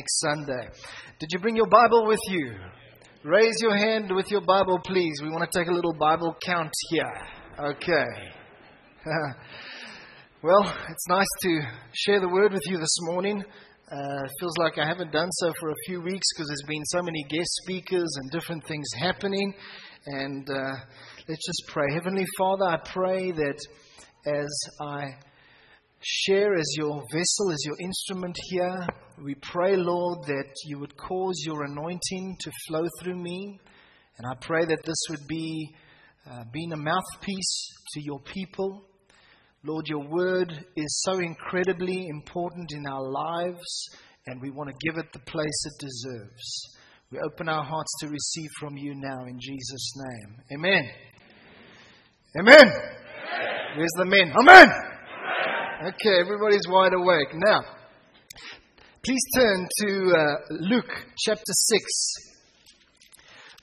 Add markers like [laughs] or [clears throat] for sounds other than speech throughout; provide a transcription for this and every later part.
next Sunday. Did you bring your Bible with you? Raise your hand with your Bible, please. We want to take a little Bible count here. Okay. [laughs] well, it's nice to share the word with you this morning. Uh, feels like I haven't done so for a few weeks because there's been so many guest speakers and different things happening. And uh, let's just pray. Heavenly Father, I pray that as I share as your vessel, as your instrument here. We pray, Lord, that you would cause your anointing to flow through me. And I pray that this would be uh, being a mouthpiece to your people. Lord, your word is so incredibly important in our lives, and we want to give it the place it deserves. We open our hearts to receive from you now in Jesus' name. Amen. Amen. Amen. Where's the men? Amen. Okay, everybody's wide awake. Now, please turn to uh, Luke chapter 6.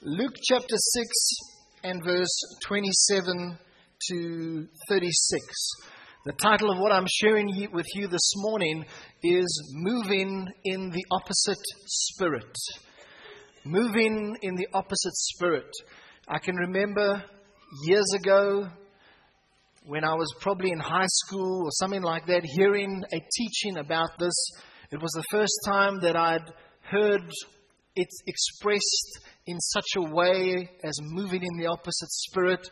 Luke chapter 6 and verse 27 to 36. The title of what I'm sharing with you this morning is Moving in the Opposite Spirit. Moving in the Opposite Spirit. I can remember years ago when I was probably in high school or something like that, hearing a teaching about this. It was the first time that I'd heard it expressed in such a way as moving in the opposite spirit.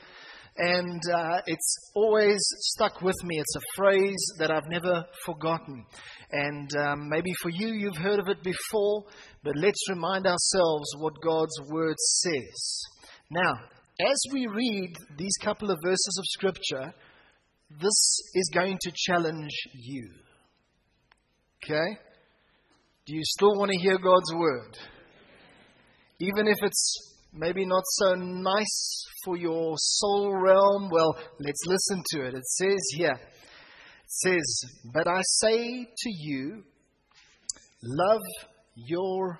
And uh, it's always stuck with me. It's a phrase that I've never forgotten. And um, maybe for you, you've heard of it before, but let's remind ourselves what God's Word says. Now, as we read these couple of verses of Scripture, this is going to challenge you. Okay? Do you still want to hear God's word? Even if it's maybe not so nice for your soul realm, well, let's listen to it. It says here, it says, But I say to you, love your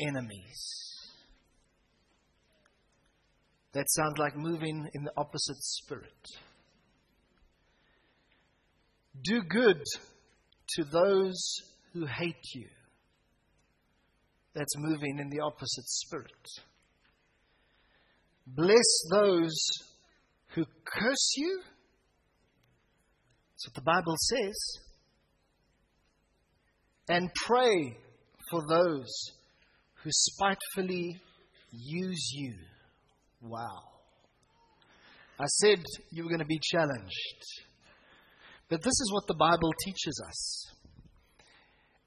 enemies. That sounds like moving in the opposite spirit. Do good to those who hate you. That's moving in the opposite spirit. Bless those who curse you. That's what the Bible says. And pray for those who spitefully use you. Wow. I said you were going to be challenged. But this is what the Bible teaches us.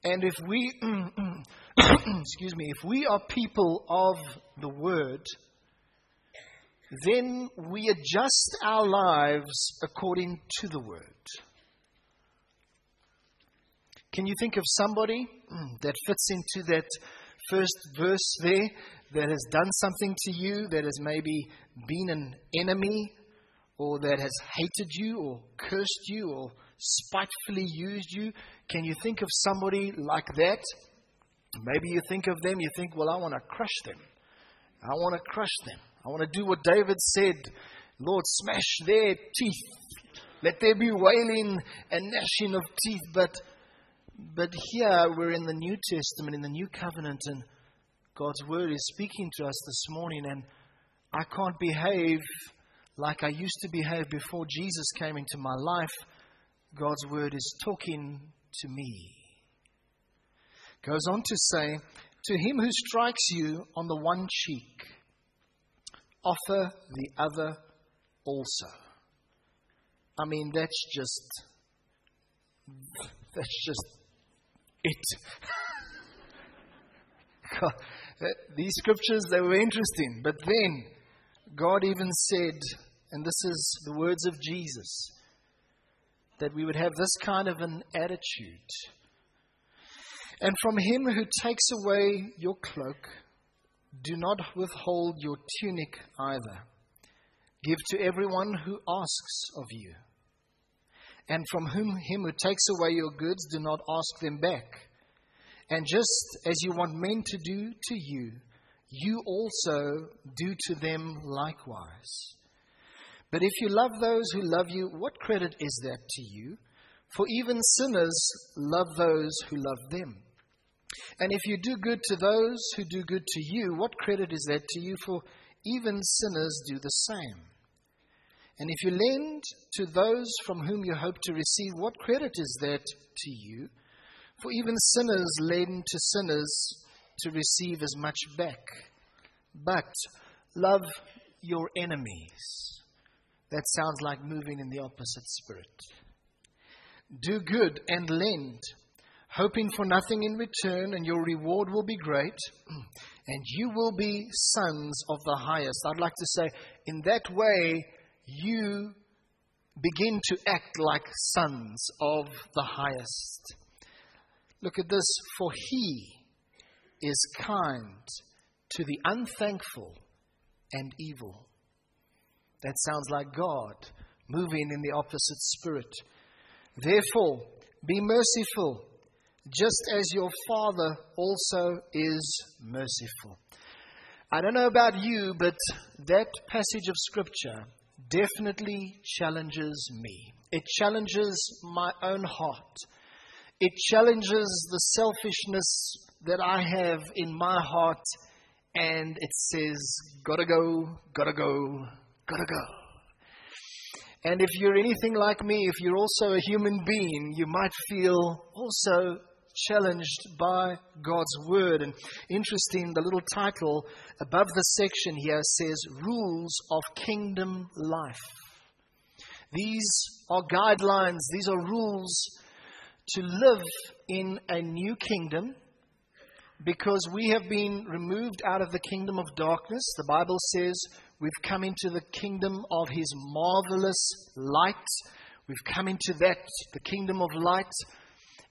And if we, [clears throat] excuse me, if we are people of the Word, then we adjust our lives according to the Word. Can you think of somebody mm, that fits into that first verse there that has done something to you, that has maybe been an enemy or that has hated you or cursed you or spitefully used you? Can you think of somebody like that? Maybe you think of them, you think, well, I want to crush them. I want to crush them. I want to do what David said Lord, smash their teeth. Let there be wailing and gnashing of teeth. But, but here we're in the New Testament, in the New Covenant, and God's Word is speaking to us this morning, and I can't behave like I used to behave before Jesus came into my life, God's word is talking to me. Goes on to say, To him who strikes you on the one cheek, offer the other also. I mean, that's just, that's just it. [laughs] These scriptures, they were interesting. But then, God even said, and this is the words of Jesus, that we would have this kind of an attitude. And from him who takes away your cloak, do not withhold your tunic either. Give to everyone who asks of you. And from whom him who takes away your goods, do not ask them back. And just as you want men to do to you, you also do to them likewise. But if you love those who love you, what credit is that to you? For even sinners love those who love them. And if you do good to those who do good to you, what credit is that to you? For even sinners do the same. And if you lend to those from whom you hope to receive, what credit is that to you? For even sinners lend to sinners to receive as much back. But love your enemies. That sounds like moving in the opposite spirit. Do good and lend, hoping for nothing in return, and your reward will be great, [clears throat] and you will be sons of the highest. I'd like to say, in that way, you begin to act like sons of the highest. Look at this, for he is kind to the unthankful and evil. That sounds like God moving in the opposite spirit. Therefore, be merciful, just as your Father also is merciful. I don't know about you, but that passage of Scripture definitely challenges me. It challenges my own heart. It challenges the selfishness that I have in my heart, and it says, gotta go, gotta go, gotta go. And if you're anything like me, if you're also a human being, you might feel also challenged by God's word. And interesting, the little title above the section here says Rules of Kingdom Life. These are guidelines, these are rules to live in a new kingdom because we have been removed out of the kingdom of darkness. The Bible says we've come into the kingdom of His marvelous light. We've come into that, the kingdom of light,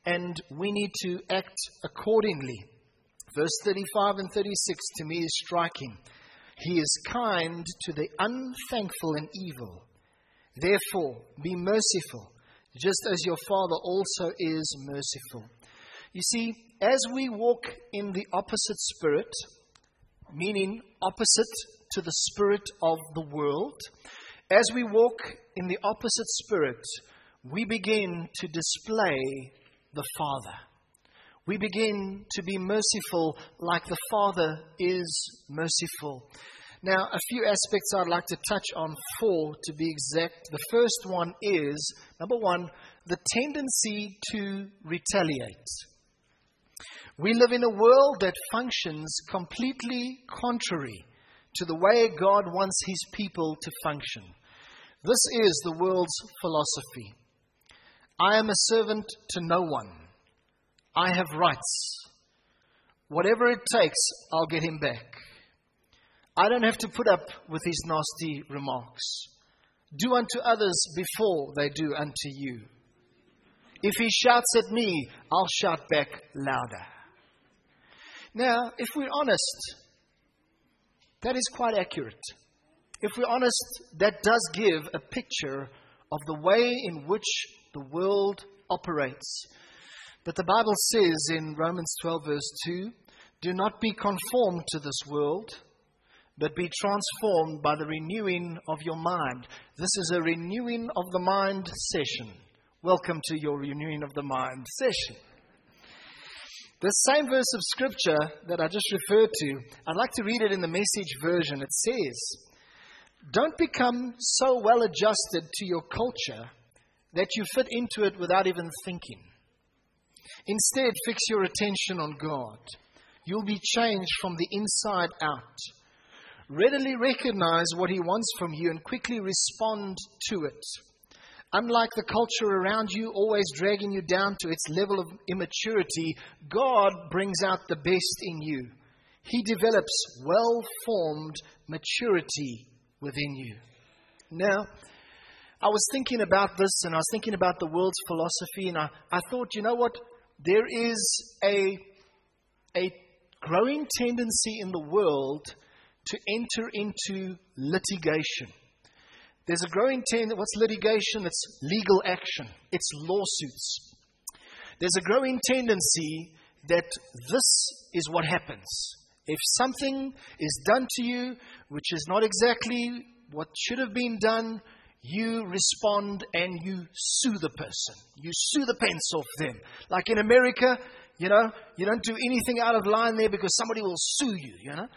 and we need to act accordingly. Verse 35 and 36 to me is striking. He is kind to the unthankful and evil. Therefore, be merciful, just as your Father also is merciful. You see, as we walk in the opposite spirit, meaning opposite to the spirit of the world, as we walk in the opposite spirit, we begin to display the Father. We begin to be merciful like the Father is merciful. Now, a few aspects I'd like to touch on, four to be exact. The first one is number one, the tendency to retaliate. We live in a world that functions completely contrary to the way God wants His people to function. This is the world's philosophy. I am a servant to no one. I have rights. Whatever it takes, I'll get him back. I don't have to put up with his nasty remarks. Do unto others before they do unto you. If he shouts at me, I'll shout back louder. Now, if we're honest, that is quite accurate. If we're honest, that does give a picture of the way in which the world operates. But the Bible says in Romans 12, verse 2 do not be conformed to this world, but be transformed by the renewing of your mind. This is a renewing of the mind session. Welcome to your renewing of the mind session. The same verse of scripture that I just referred to, I'd like to read it in the message version. It says, Don't become so well adjusted to your culture that you fit into it without even thinking. Instead, fix your attention on God. You'll be changed from the inside out. Readily recognize what He wants from you and quickly respond to it. Unlike the culture around you, always dragging you down to its level of immaturity, God brings out the best in you. He develops well formed maturity within you. Now, I was thinking about this and I was thinking about the world's philosophy, and I, I thought, you know what? There is a, a growing tendency in the world to enter into litigation. There's a growing tendency, what's litigation? It's legal action, it's lawsuits. There's a growing tendency that this is what happens. If something is done to you which is not exactly what should have been done, you respond and you sue the person. You sue the pants off them. Like in America, You know, you don't do anything out of line there because somebody will sue you, you know.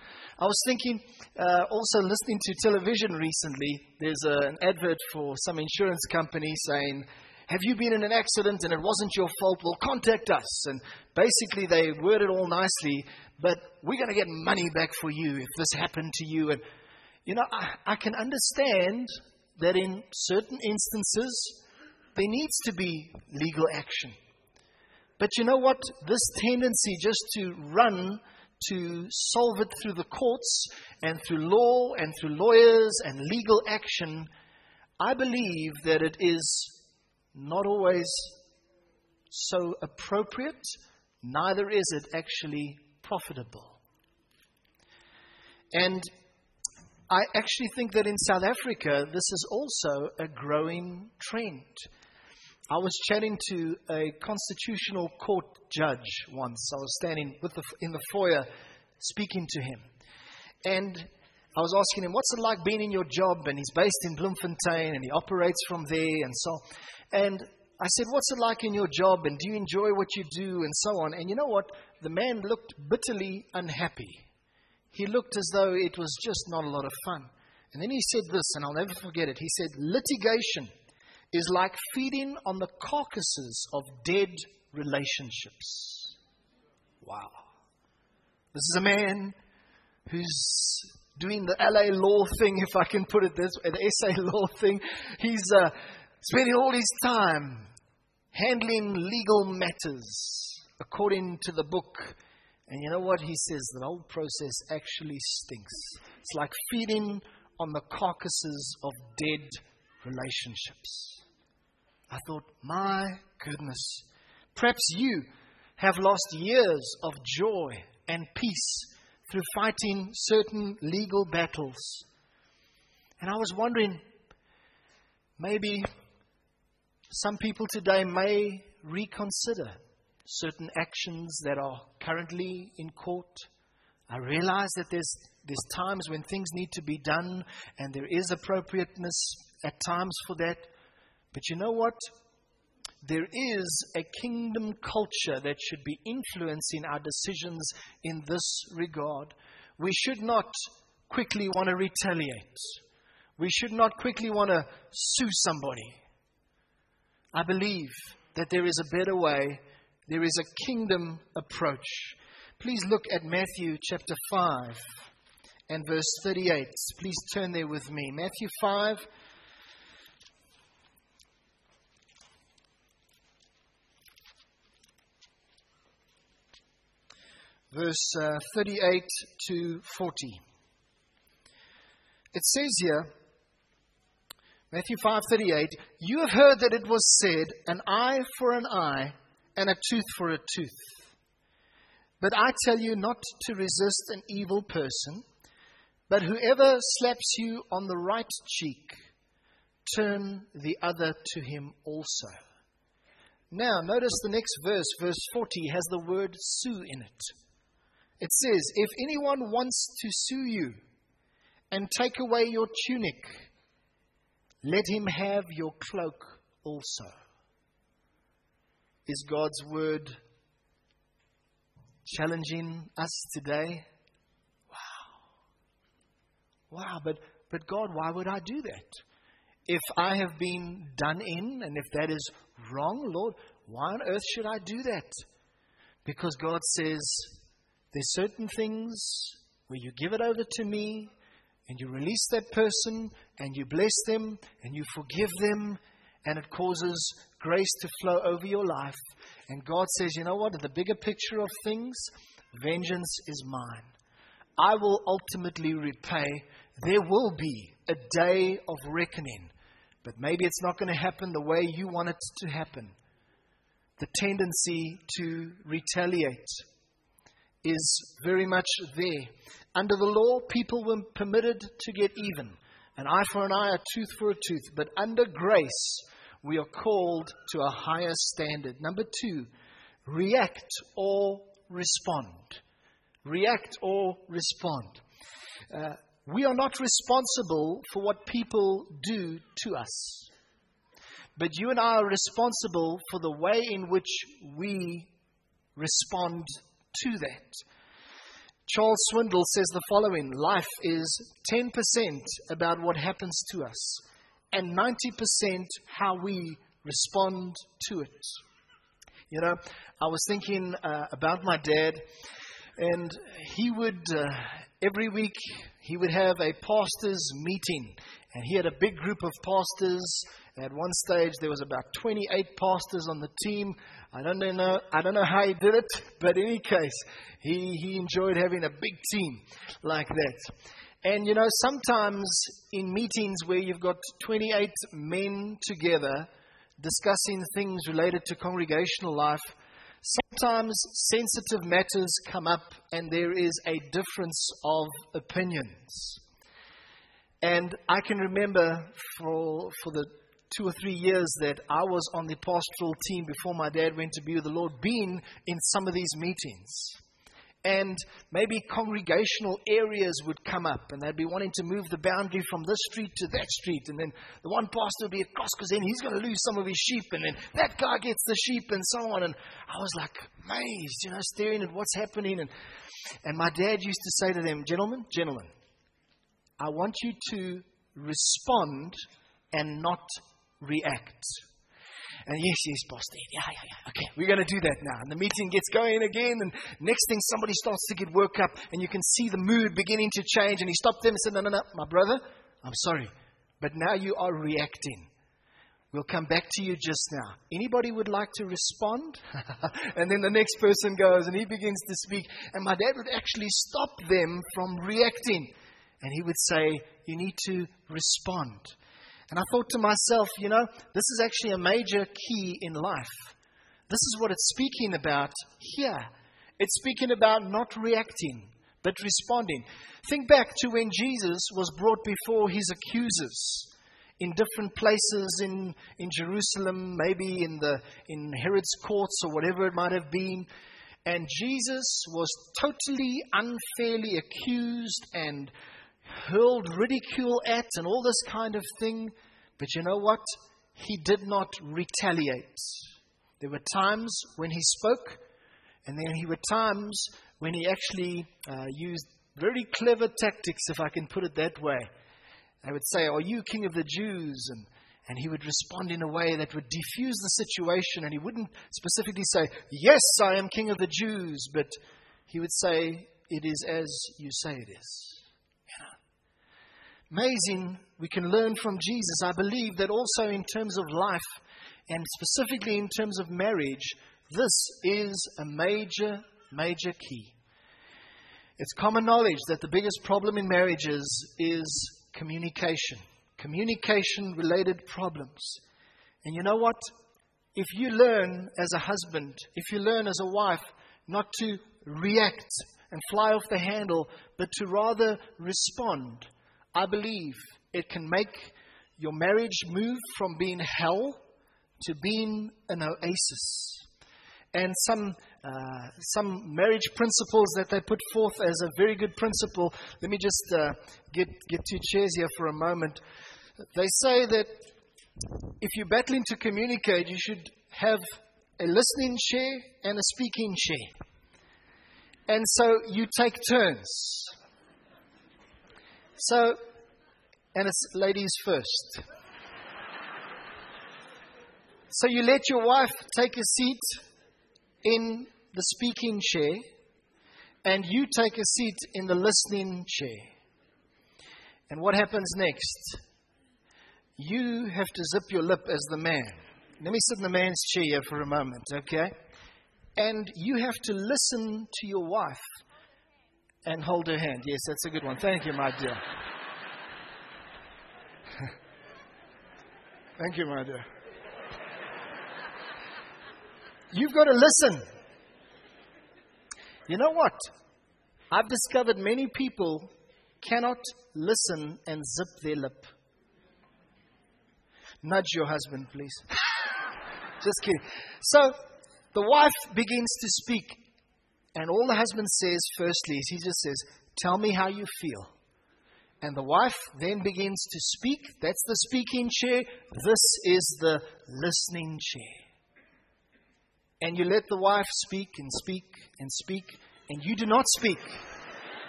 I was thinking, uh, also listening to television recently, there's a, an advert for some insurance company saying, have you been in an accident and it wasn't your fault? Well, contact us. And basically, they word it all nicely, but we're going to get money back for you if this happened to you. And, you know, I, I can understand that in certain instances, there needs to be legal action. But you know what? This tendency just to run to solve it through the courts and through law and through lawyers and legal action, I believe that it is not always so appropriate, neither is it actually profitable. And I actually think that in South Africa, this is also a growing trend. I was chatting to a constitutional court judge once. I was standing the, in the foyer speaking to him. And I was asking him, What's it like being in your job? And he's based in Bloemfontein and he operates from there and so on. And I said, What's it like in your job? And do you enjoy what you do? And so on. And you know what? The man looked bitterly unhappy. He looked as though it was just not a lot of fun. And then he said this, and I'll never forget it. He said, Litigation is like feeding on the carcasses of dead relationships. Wow. This is a man who's doing the LA law thing, if I can put it this way, the SA law thing. He's uh, spending all his time handling legal matters according to the book. And you know what? He says the whole process actually stinks. It's like feeding on the carcasses of dead relationships. I thought, my goodness, perhaps you have lost years of joy and peace through fighting certain legal battles. And I was wondering, maybe some people today may reconsider certain actions that are currently in court. I realize that there's, there's times when things need to be done and there is appropriateness at times for that. But you know what? There is a kingdom culture that should be influencing our decisions in this regard. We should not quickly want to retaliate. We should not quickly want to sue somebody. I believe that there is a better way. There is a kingdom approach. Please look at Matthew chapter 5 and verse 38. Please turn there with me. Matthew 5 verse uh, 38 to 40. It says here, Matthew 5:38, "You have heard that it was said, an eye for an eye and a tooth for a tooth. But I tell you not to resist an evil person, but whoever slaps you on the right cheek, turn the other to him also." Now, notice the next verse, verse 40, has the word sue in it. It says, If anyone wants to sue you and take away your tunic, let him have your cloak also. Is God's word challenging us today? Wow. Wow, but, but God, why would I do that? If I have been done in and if that is wrong, Lord, why on earth should I do that? Because God says, there's certain things where you give it over to me and you release that person and you bless them and you forgive them and it causes grace to flow over your life. And God says, you know what? In the bigger picture of things, vengeance is mine. I will ultimately repay. There will be a day of reckoning, but maybe it's not going to happen the way you want it to happen. The tendency to retaliate is very much there. Under the law, people were permitted to get even an eye for an eye, a tooth for a tooth. But under grace, we are called to a higher standard. Number two, react or respond. React or respond. Uh, we are not responsible for what people do to us. But you and I are responsible for the way in which we respond to that. Charles Swindoll says the following Life is 10% about what happens to us, and 90% how we respond to it. You know, I was thinking uh, about my dad, and he would, uh, every week, he would have a pastor's meeting. And he had a big group of pastors. At one stage, there was about 28 pastors on the team. I don't know, I don't know how he did it, but in any case, he, he enjoyed having a big team like that. And you know, sometimes in meetings where you've got 28 men together discussing things related to congregational life, sometimes sensitive matters come up and there is a difference of opinions. And I can remember for, for the two or three years that I was on the pastoral team before my dad went to be with the Lord, being in some of these meetings. And maybe congregational areas would come up and they'd be wanting to move the boundary from this street to that street. And then the one pastor would be across because then he's going to lose some of his sheep. And then that guy gets the sheep and so on. And I was like amazed, you know, staring at what's happening. And, and my dad used to say to them, Gentlemen, gentlemen, I want you to respond and not react. And yes, yes, boss, Yeah, yeah, yeah. Okay, we're going to do that now. And the meeting gets going again. And next thing, somebody starts to get worked up. And you can see the mood beginning to change. And he stopped them and said, No, no, no, my brother, I'm sorry. But now you are reacting. We'll come back to you just now. Anybody would like to respond? [laughs] and then the next person goes and he begins to speak. And my dad would actually stop them from reacting. And he would say, You need to respond. And I thought to myself, you know, this is actually a major key in life. This is what it's speaking about here. It's speaking about not reacting, but responding. Think back to when Jesus was brought before his accusers in different places in, in Jerusalem, maybe in, the, in Herod's courts or whatever it might have been. And Jesus was totally unfairly accused and hurled ridicule at and all this kind of thing. But you know what? He did not retaliate. There were times when he spoke, and then there were times when he actually uh, used very clever tactics, if I can put it that way. They would say, Are you king of the Jews? And, and he would respond in a way that would defuse the situation, and he wouldn't specifically say, Yes, I am king of the Jews, but he would say, It is as you say it is. Amazing, we can learn from Jesus. I believe that also in terms of life, and specifically in terms of marriage, this is a major, major key. It's common knowledge that the biggest problem in marriages is communication, communication related problems. And you know what? If you learn as a husband, if you learn as a wife not to react and fly off the handle, but to rather respond, I believe it can make your marriage move from being hell to being an oasis. And some, uh, some marriage principles that they put forth as a very good principle. Let me just uh, get, get two chairs here for a moment. They say that if you're battling to communicate, you should have a listening chair and a speaking chair. And so you take turns. So, and it's ladies first. So you let your wife take a seat in the speaking chair, and you take a seat in the listening chair. And what happens next? You have to zip your lip as the man. Let me sit in the man's chair for a moment, okay? And you have to listen to your wife and hold her hand. Yes, that's a good one. Thank you, my dear. Thank you, my dear. You've got to listen. You know what? I've discovered many people cannot listen and zip their lip. Nudge your husband, please. [laughs] Just kidding. So the wife begins to speak, and all the husband says, firstly, is he just says, Tell me how you feel. And the wife then begins to speak. That's the speaking chair. This is the listening chair. and you let the wife speak and speak and speak, and you do not speak.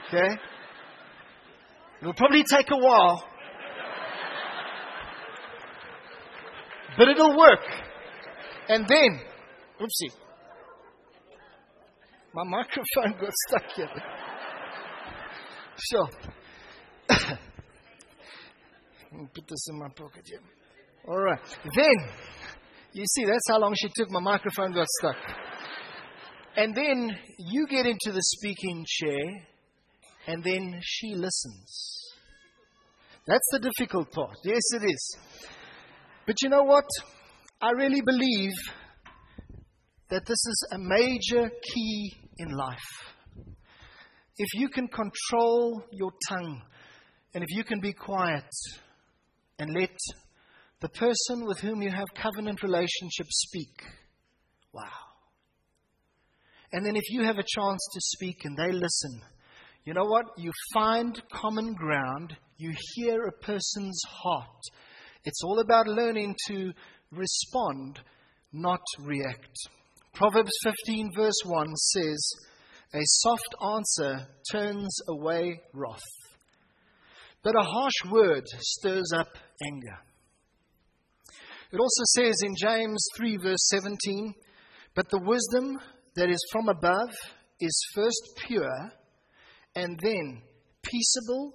Okay? It'll probably take a while, but it'll work. And then, oopsie, my microphone got stuck here. Sure. [coughs] Put this in my pocket here. All right. Then, you see, that's how long she took. My microphone got stuck. And then you get into the speaking chair, and then she listens. That's the difficult part. Yes, it is. But you know what? I really believe that this is a major key in life. If you can control your tongue, and if you can be quiet and let the person with whom you have covenant relationship speak, wow. And then if you have a chance to speak and they listen, you know what? You find common ground, you hear a person's heart. It's all about learning to respond, not react. Proverbs 15, verse 1 says, A soft answer turns away wrath, but a harsh word stirs up anger. It also says in James 3, verse 17, But the wisdom that is from above is first pure, and then peaceable,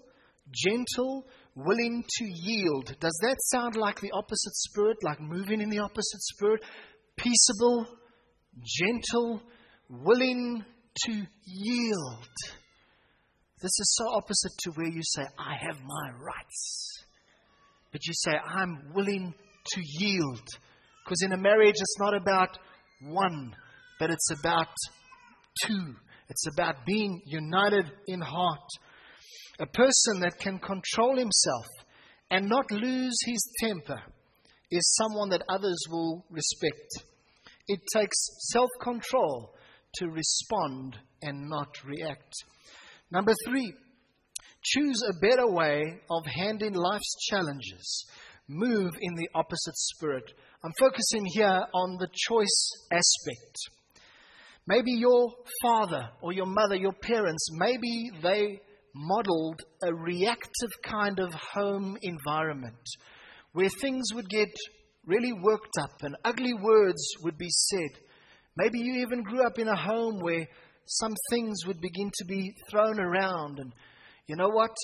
gentle, willing to yield. Does that sound like the opposite spirit, like moving in the opposite spirit? Peaceable, gentle, willing to yield. This is so opposite to where you say, I have my rights. But you say, I'm willing to yield. Because in a marriage, it's not about one, but it's about two. It's about being united in heart. A person that can control himself and not lose his temper is someone that others will respect. It takes self control to respond and not react. Number three, choose a better way of handling life's challenges. Move in the opposite spirit. I'm focusing here on the choice aspect. Maybe your father or your mother, your parents, maybe they modeled a reactive kind of home environment where things would get really worked up and ugly words would be said. Maybe you even grew up in a home where some things would begin to be thrown around. And you know what?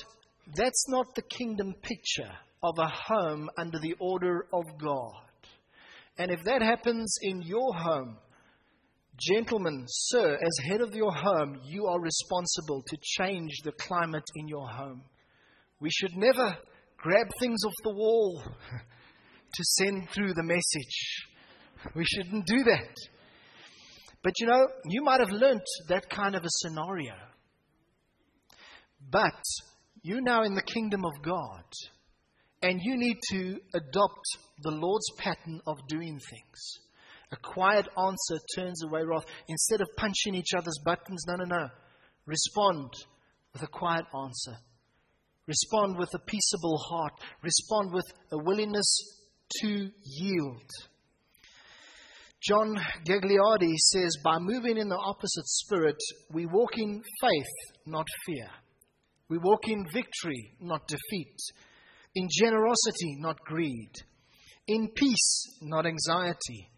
That's not the kingdom picture of a home under the order of God. And if that happens in your home, gentlemen, sir, as head of your home, you are responsible to change the climate in your home. We should never grab things off the wall [laughs] to send through the message. We shouldn't do that. But you know, you might have learnt that kind of a scenario. But you're now in the kingdom of God, and you need to adopt the Lord's pattern of doing things. A quiet answer turns away wrath. Instead of punching each other's buttons, no, no, no. Respond with a quiet answer. Respond with a peaceable heart. Respond with a willingness to yield. John Gagliardi says, by moving in the opposite spirit, we walk in faith, not fear. We walk in victory, not defeat. In generosity, not greed. In peace, not anxiety.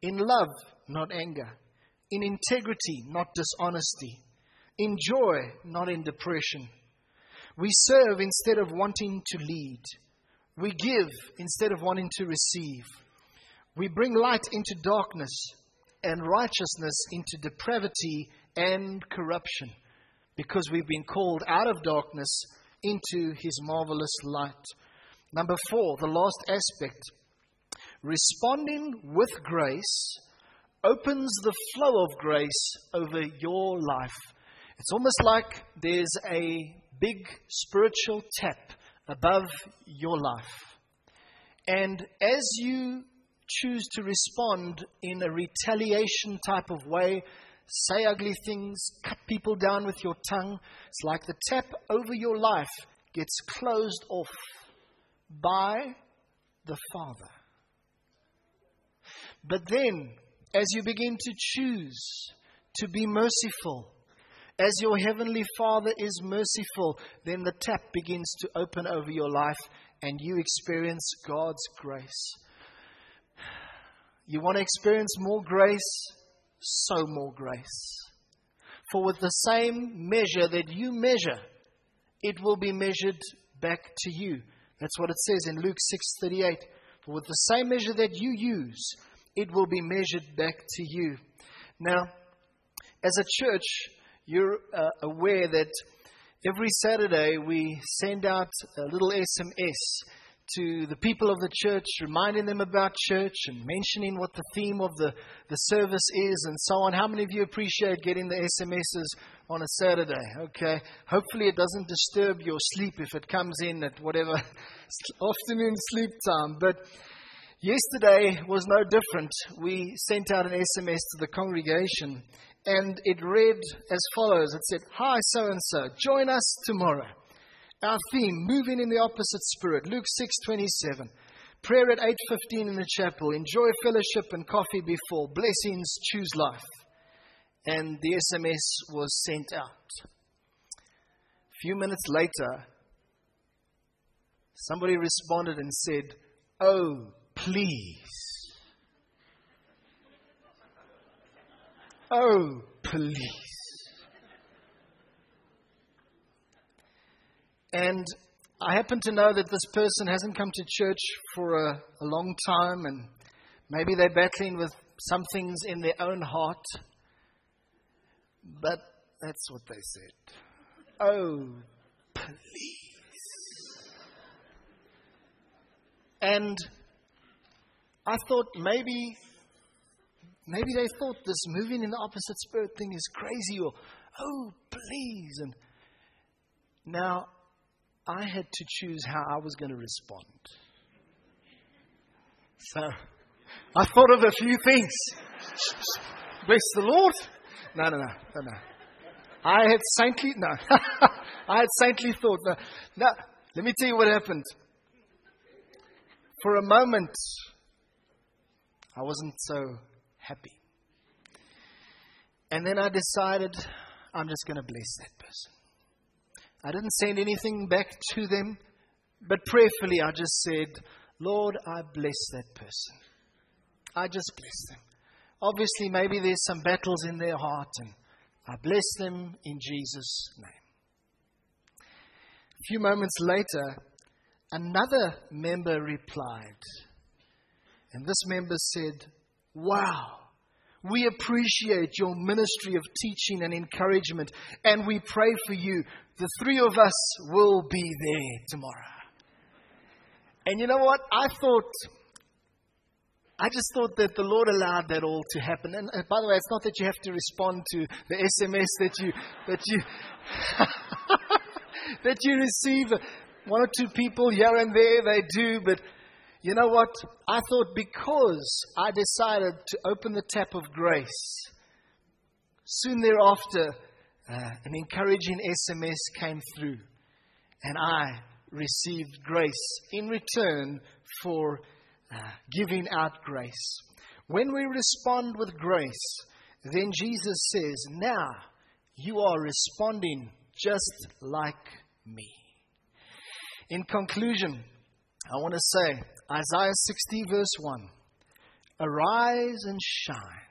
In love, not anger. In integrity, not dishonesty. In joy, not in depression. We serve instead of wanting to lead. We give instead of wanting to receive. We bring light into darkness and righteousness into depravity and corruption because we've been called out of darkness into his marvelous light. Number four, the last aspect responding with grace opens the flow of grace over your life. It's almost like there's a big spiritual tap above your life. And as you choose to respond in a retaliation type of way, say ugly things, cut people down with your tongue, it's like the tap over your life gets closed off by the Father. But then, as you begin to choose to be merciful, as your Heavenly Father is merciful, then the tap begins to open over your life and you experience God's grace. You want to experience more grace? Sow more grace. For with the same measure that you measure, it will be measured back to you. That's what it says in Luke 6:38. For with the same measure that you use, it will be measured back to you. Now, as a church, you're uh, aware that every Saturday we send out a little SMS to the people of the church, reminding them about church and mentioning what the theme of the, the service is and so on. How many of you appreciate getting the SMSs on a Saturday? Okay. Hopefully it doesn't disturb your sleep if it comes in at whatever [laughs] afternoon sleep time. But yesterday was no different. We sent out an SMS to the congregation and it read as follows. It said, Hi, so and so, join us tomorrow. Our theme, moving in the opposite spirit, Luke 6:27. Prayer at 8:15 in the chapel. Enjoy fellowship and coffee before. Blessings, choose life. And the SMS was sent out. A few minutes later, somebody responded and said, "Oh, please. Oh, please." And I happen to know that this person hasn't come to church for a, a long time, and maybe they're battling with some things in their own heart. But that's what they said. Oh, please. And I thought maybe maybe they thought this moving in the opposite spirit thing is crazy or oh please and now I had to choose how I was going to respond. So I thought of a few things. Bless the Lord. No, no, no, no, no. I had saintly, no. [laughs] I had saintly thought. No, no, let me tell you what happened. For a moment, I wasn't so happy. And then I decided I'm just going to bless that person. I didn't send anything back to them, but prayerfully I just said, Lord, I bless that person. I just bless them. Obviously, maybe there's some battles in their heart, and I bless them in Jesus' name. A few moments later, another member replied, and this member said, Wow, we appreciate your ministry of teaching and encouragement, and we pray for you. The three of us will be there tomorrow. And you know what? I thought, I just thought that the Lord allowed that all to happen. And by the way, it's not that you have to respond to the SMS that you that you [laughs] that you receive. One or two people here and there they do, but you know what? I thought because I decided to open the tap of grace, soon thereafter, uh, an encouraging SMS came through, and I received grace in return for uh, giving out grace. When we respond with grace, then Jesus says, Now you are responding just like me. In conclusion, I want to say Isaiah 60, verse 1 Arise and shine,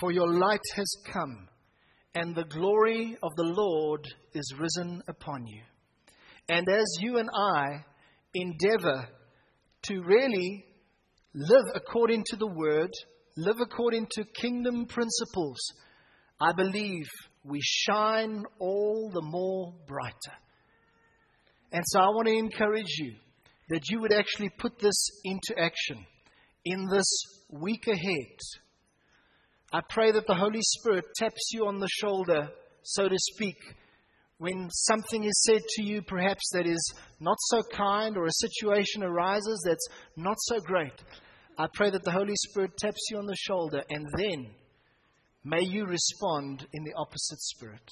for your light has come, and the glory of the Lord is risen upon you. And as you and I endeavor to really live according to the word, live according to kingdom principles, I believe we shine all the more brighter. And so I want to encourage you that you would actually put this into action in this week ahead. I pray that the Holy Spirit taps you on the shoulder, so to speak, when something is said to you, perhaps that is not so kind, or a situation arises that's not so great. I pray that the Holy Spirit taps you on the shoulder, and then may you respond in the opposite spirit.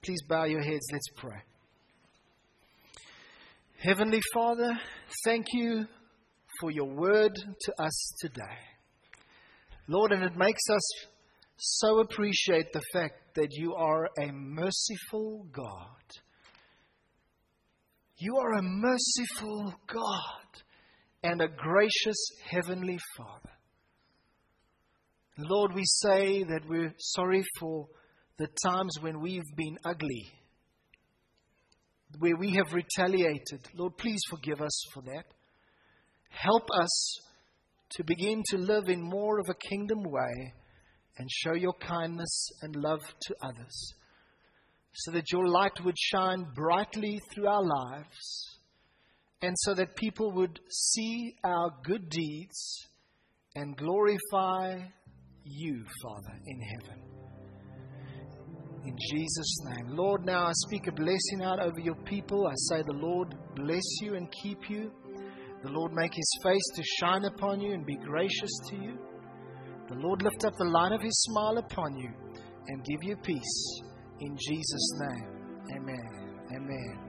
Please bow your heads. Let's pray. Heavenly Father, thank you for your word to us today. Lord, and it makes us so appreciate the fact that you are a merciful God. You are a merciful God and a gracious Heavenly Father. Lord, we say that we're sorry for the times when we've been ugly, where we have retaliated. Lord, please forgive us for that. Help us to begin to live in more of a kingdom way and show your kindness and love to others so that your light would shine brightly through our lives and so that people would see our good deeds and glorify you, Father, in heaven. In Jesus' name. Lord, now I speak a blessing out over your people. I say, The Lord bless you and keep you. The Lord make his face to shine upon you and be gracious to you. The Lord lift up the light of his smile upon you and give you peace. In Jesus' name, Amen. amen.